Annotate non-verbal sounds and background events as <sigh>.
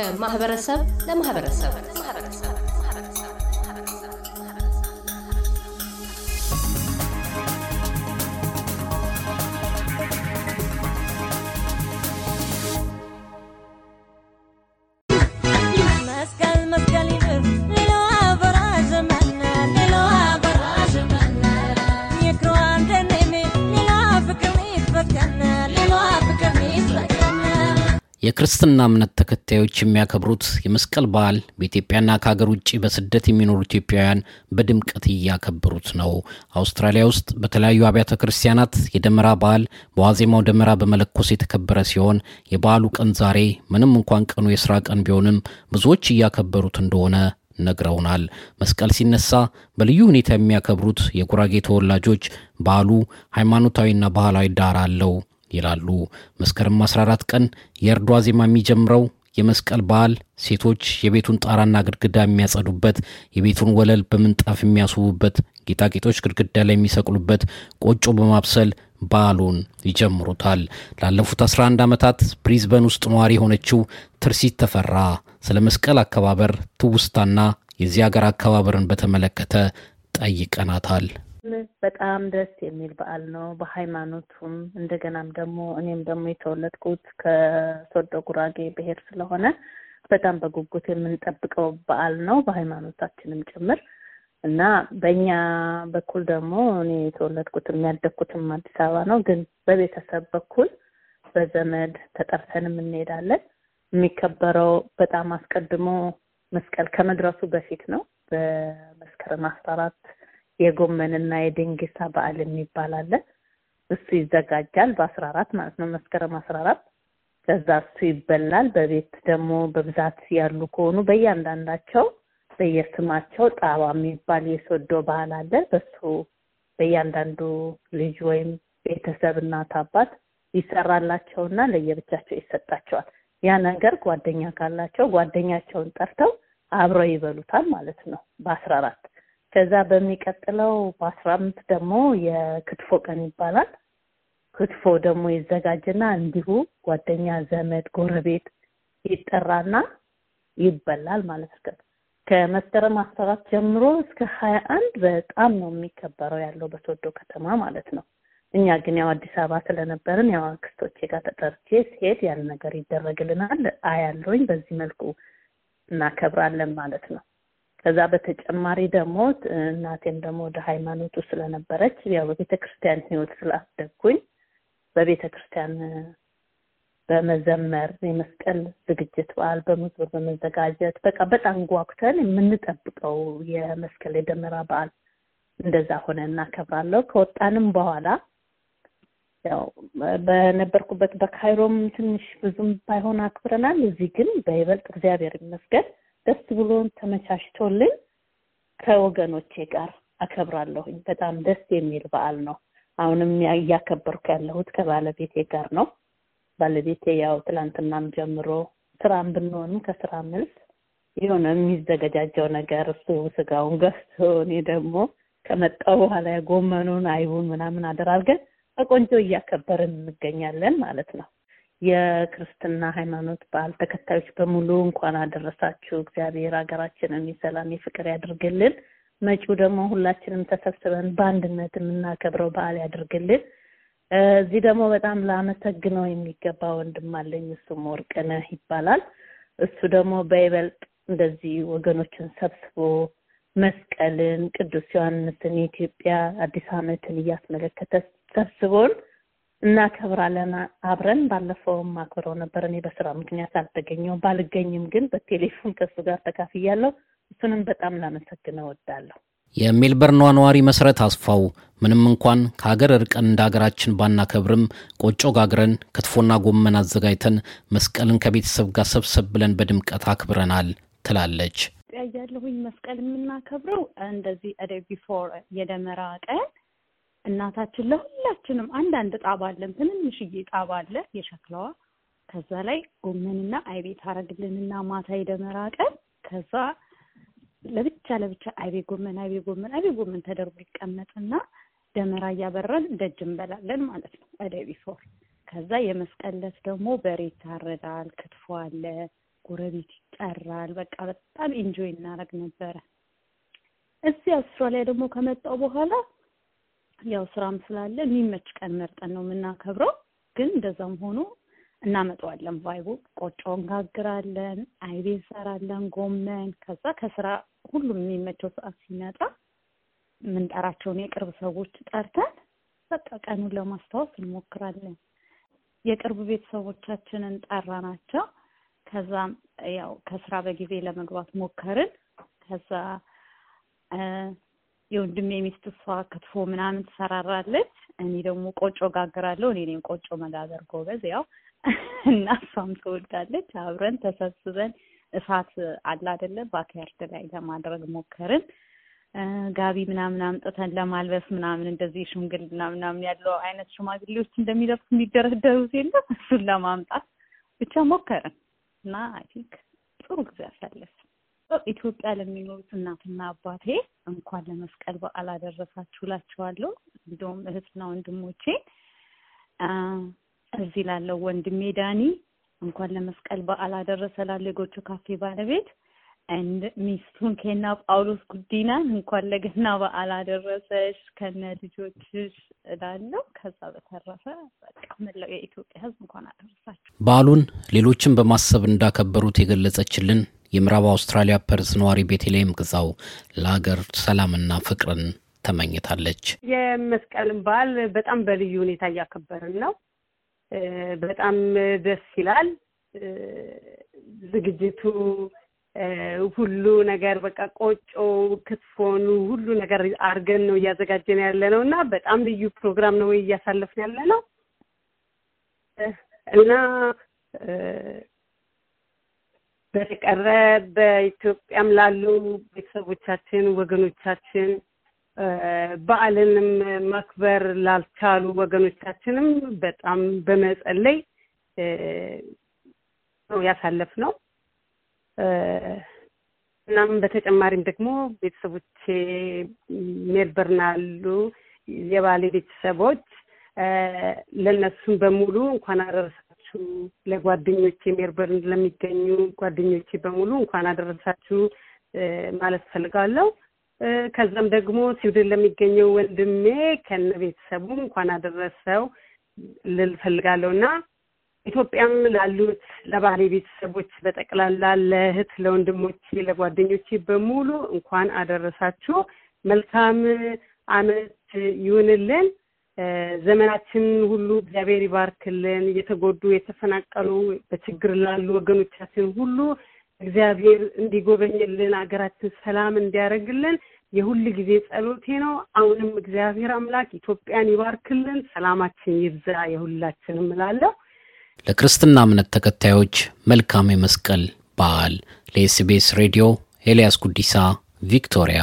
ከማህበረሰብ ለማህበረሰብ የክርስትና እምነት ተከታዮች የሚያከብሩት የመስቀል በዓል በኢትዮጵያና ከሀገር ውጭ በስደት የሚኖሩ ኢትዮጵያውያን በድምቀት እያከበሩት ነው። አውስትራሊያ ውስጥ በተለያዩ አብያተ ክርስቲያናት የደመራ በዓል በዋዜማው ደመራ በመለኮስ የተከበረ ሲሆን የበዓሉ ቀን ዛሬ ምንም እንኳን ቀኑ የስራ ቀን ቢሆንም ብዙዎች እያከበሩት እንደሆነ ነግረውናል። መስቀል ሲነሳ በልዩ ሁኔታ የሚያከብሩት የጉራጌ ተወላጆች በዓሉ ሃይማኖታዊና ባህላዊ ዳራ አለው ይላሉ። መስከረም 14 ቀን የእርድ ዋዜማ የሚጀምረው የመስቀል በዓል ሴቶች የቤቱን ጣራና ግድግዳ የሚያጸዱበት፣ የቤቱን ወለል በምንጣፍ የሚያስውቡበት፣ ጌጣጌጦች ግድግዳ ላይ የሚሰቅሉበት፣ ቆጮ በማብሰል በዓሉን ይጀምሩታል። ላለፉት 11 ዓመታት ብሪዝበን ውስጥ ነዋሪ የሆነችው ትርሲት ተፈራ ስለ መስቀል አከባበር ትውስታና የዚህ ሀገር አከባበርን በተመለከተ ጠይቀናታል። በጣም ደስ የሚል በዓል ነው። በሃይማኖቱም እንደገናም ደግሞ እኔም ደግሞ የተወለድኩት ከሶዶ ጉራጌ ብሔር ስለሆነ በጣም በጉጉት የምንጠብቀው በዓል ነው፣ በሃይማኖታችንም ጭምር እና በእኛ በኩል ደግሞ እኔ የተወለድኩትም ያደግኩትም አዲስ አበባ ነው። ግን በቤተሰብ በኩል በዘመድ ተጠርተንም እንሄዳለን። የሚከበረው በጣም አስቀድሞ መስቀል ከመድረሱ በፊት ነው። በመስከረም አስራ አራት የጎመንና የድንግሳ በዓል የሚባል አለ። እሱ ይዘጋጃል በአስራ አራት ማለት ነው መስከረም አስራ አራት ከዛ እሱ ይበላል። በቤት ደግሞ በብዛት ያሉ ከሆኑ በእያንዳንዳቸው በየስማቸው ጣባ የሚባል የሶዶ ባህል አለ። በሱ በእያንዳንዱ ልጅ ወይም ቤተሰብ እናት አባት ይሰራላቸውና ለየብቻቸው ይሰጣቸዋል። ያ ነገር ጓደኛ ካላቸው ጓደኛቸውን ጠርተው አብረው ይበሉታል ማለት ነው በአስራ አራት ከዛ በሚቀጥለው በአስራ አምስት ደግሞ የክትፎ ቀን ይባላል። ክትፎ ደግሞ ይዘጋጅና እንዲሁ ጓደኛ፣ ዘመድ፣ ጎረቤት ይጠራና ይበላል ማለት ነው። ከመስከረም አስራ አራት ጀምሮ እስከ ሀያ አንድ በጣም ነው የሚከበረው ያለው በሶዶ ከተማ ማለት ነው። እኛ ግን ያው አዲስ አበባ ስለነበርን ያው አክስቶቼ ጋር ተጠርቼ ሲሄድ ያን ነገር ይደረግልናል አያለሁኝ። በዚህ መልኩ እናከብራለን ማለት ነው። ከዛ በተጨማሪ ደግሞ እናቴም ደግሞ ወደ ሃይማኖቱ ስለነበረች ያው በቤተ ክርስቲያን ሕይወት ስላስደግኩኝ በቤተ ክርስቲያን በመዘመር የመስቀል ዝግጅት በዓል በመዞር በመዘጋጀት በቃ በጣም ጓጉተን የምንጠብቀው የመስቀል የደመራ በዓል እንደዛ ሆነ እናከብራለሁ። ከወጣንም በኋላ ያው በነበርኩበት በካይሮም ትንሽ ብዙም ባይሆን አክብረናል። እዚህ ግን በይበልጥ እግዚአብሔር ይመስገን ደስ ብሎን ተመቻችቶልን ከወገኖቼ ጋር አከብራለሁኝ። በጣም ደስ የሚል በዓል ነው። አሁንም እያከበርኩ ያለሁት ከባለቤቴ ጋር ነው። ባለቤቴ ያው ትላንትናም ጀምሮ ስራም ብንሆንም ከስራ መልስ የሆነ የሚዘገጃጀው ነገር እሱ ስጋውን ገዝቶ እኔ ደግሞ ከመጣው በኋላ የጎመኑን አይቡን ምናምን አደራርገን በቆንጆ እያከበርን እንገኛለን ማለት ነው። የክርስትና ሃይማኖት በዓል ተከታዮች በሙሉ እንኳን አደረሳችሁ። እግዚአብሔር ሀገራችንን የሰላም የፍቅር ያድርግልን። መጪው ደግሞ ሁላችንም ተሰብስበን በአንድነት የምናከብረው በዓል ያድርግልን። እዚህ ደግሞ በጣም ላመሰግነው የሚገባ ወንድም አለኝ። እሱም ወርቅነህ ይባላል። እሱ ደግሞ በይበልጥ እንደዚህ ወገኖችን ሰብስቦ መስቀልን፣ ቅዱስ ዮሐንስን፣ የኢትዮጵያ አዲስ ዓመትን እያስመለከተ ሰብስቦን እናከብራለን አብረን። ባለፈውም አክብረው ነበር። እኔ በስራ ምክንያት አልተገኘውም። ባልገኝም ግን በቴሌፎን ከእሱ ጋር ተካፍያለሁ። እሱንም በጣም ላመሰግነው እወዳለሁ። የሜልበርኗ ነዋሪ መሰረት አስፋው ምንም እንኳን ከሀገር እርቀን እንደ ሀገራችን ባናከብርም ቆጮ ጋግረን ክትፎና ጎመን አዘጋጅተን መስቀልን ከቤተሰብ ጋር ሰብሰብ ብለን በድምቀት አክብረናል ትላለች። ያያለሁኝ መስቀል የምናከብረው እንደዚህ before የደመራ ቀን እናታችን ለሁላችንም አንዳንድ ጣባ አለን፣ ትንንሽዬ ጣባ አለ የሸክላዋ። ከዛ ላይ ጎመንና አይቤ ታረግልንና ማታ የደመራ ቀን ከዛ ለብቻ ለብቻ አይቤ ጎመን አይቤ ጎመን አይቤ ጎመን ተደርጎ ይቀመጥና ደመራ እያበራን ደጅ እንበላለን ማለት ነው። a day before ከዛ የመስቀል ደግሞ በሬ ይታረዳል፣ ክትፎ አለ፣ ጎረቤት ይጠራል። በቃ በጣም enjoy እናደርግ ነበረ። እዚህ አውስትራሊያ ደግሞ ከመጣሁ በኋላ ያው ስራም ስላለ የሚመች ቀን መርጠን ነው የምናከብረው። ግን እንደዛም ሆኖ እናመጣዋለን vibe ኡ ቆጮ እንጋግራለን፣ አይቤ እንሰራለን፣ ጎመን። ከዛ ከስራ ሁሉም የሚመቸው ሰዓት ሲመጣ የምንጠራቸውን የቅርብ ሰዎች ጠርተን በቃ ቀኑን ለማስታወስ እንሞክራለን። የቅርብ ቤተሰቦቻችንን ጠራናቸው። ከዛም ያው ከስራ በጊዜ ለመግባት ሞከርን። ከዛ የወንድሜ ሚስት እሷ ክትፎ ምናምን ትሰራራለች፣ እኔ ደግሞ ቆጮ ጋግራለሁ። እኔ እኔም ቆጮ መጋገር ጎበዝ ያው <laughs> እና እሷም ትወዳለች። አብረን ተሰብስበን እሳት አለ አይደለ backyard ላይ ለማድረግ ሞከርን። ጋቢ ምናምን አምጥተን ለማልበስ ምናምን እንደዚህ ሽምግልና ምናምን ያለው አይነት ሽማግሌዎች እንደሚለብሱ የሚደረደሩት የለም እሱን ለማምጣት ብቻ ሞከርን እና I think ጥሩ ጊዜ አሳለፍን። ኢትዮጵያ ለሚኖሩት እናትና አባቴ እንኳን ለመስቀል በዓል አደረሳችሁ እላቸዋለሁ። እንዲሁም እህትና ወንድሞቼ እዚህ ላለው ወንድሜ ዳኒ እንኳን ለመስቀል በዓል አደረሰህ እላለሁ የጎጆ ካፌ ባለቤት ሚስቱን ኬና ጳውሎስ ጉዲናን እንኳን ለገና በዓል አደረሰሽ ከነ ልጆችሽ እላለሁ። ከዛ በተረፈ በቃ መላው የኢትዮጵያ ሕዝብ እንኳን አደረሳችሁ። በዓሉን ሌሎችን በማሰብ እንዳከበሩት የገለጸችልን የምዕራብ አውስትራሊያ ፐርስ ነዋሪ ቤተልሔም ግዛው ለሀገር ሰላምና ፍቅርን ተመኝታለች። የመስቀልን በዓል በጣም በልዩ ሁኔታ እያከበርን ነው። በጣም ደስ ይላል ዝግጅቱ ሁሉ ነገር በቃ ቆጮ፣ ክትፎኑ ሁሉ ነገር አድርገን ነው እያዘጋጀን ያለ ነው እና በጣም ልዩ ፕሮግራም ነው እያሳለፍን ያለ ነው እና በተቀረ በኢትዮጵያም ላሉ ቤተሰቦቻችን፣ ወገኖቻችን በዓልንም ማክበር ላልቻሉ ወገኖቻችንም በጣም በመጸለይ ነው ያሳለፍ ነው። እናም በተጨማሪም ደግሞ ቤተሰቦቼ ሜልበርን አሉ የባሌ ቤተሰቦች ለእነሱም በሙሉ እንኳን አደረሳችሁ። ለጓደኞቼ ሜልበርን ለሚገኙ ጓደኞቼ በሙሉ እንኳን አደረሳችሁ ማለት ፈልጋለሁ። ከዛም ደግሞ ስዊድን ለሚገኘው ወንድሜ ከነ ቤተሰቡ እንኳን አደረሰው ልል ፈልጋለሁ እና ኢትዮጵያም ላሉት ለባህሌ ቤተሰቦች በጠቅላላ ለእህት ለወንድሞቼ፣ ለጓደኞቼ በሙሉ እንኳን አደረሳችሁ። መልካም ዓመት ይሁንልን። ዘመናችን ሁሉ እግዚአብሔር ይባርክልን። የተጎዱ የተፈናቀሉ፣ በችግር ላሉ ወገኖቻችን ሁሉ እግዚአብሔር እንዲጎበኝልን፣ አገራችን ሰላም እንዲያደርግልን የሁል ጊዜ ጸሎቴ ነው። አሁንም እግዚአብሔር አምላክ ኢትዮጵያን ይባርክልን፣ ሰላማችን ይብዛ የሁላችንም እላለሁ። ለክርስትና እምነት ተከታዮች መልካም የመስቀል በዓል። ለኤስቢኤስ ሬዲዮ ኤልያስ ጉዲሳ ቪክቶሪያ።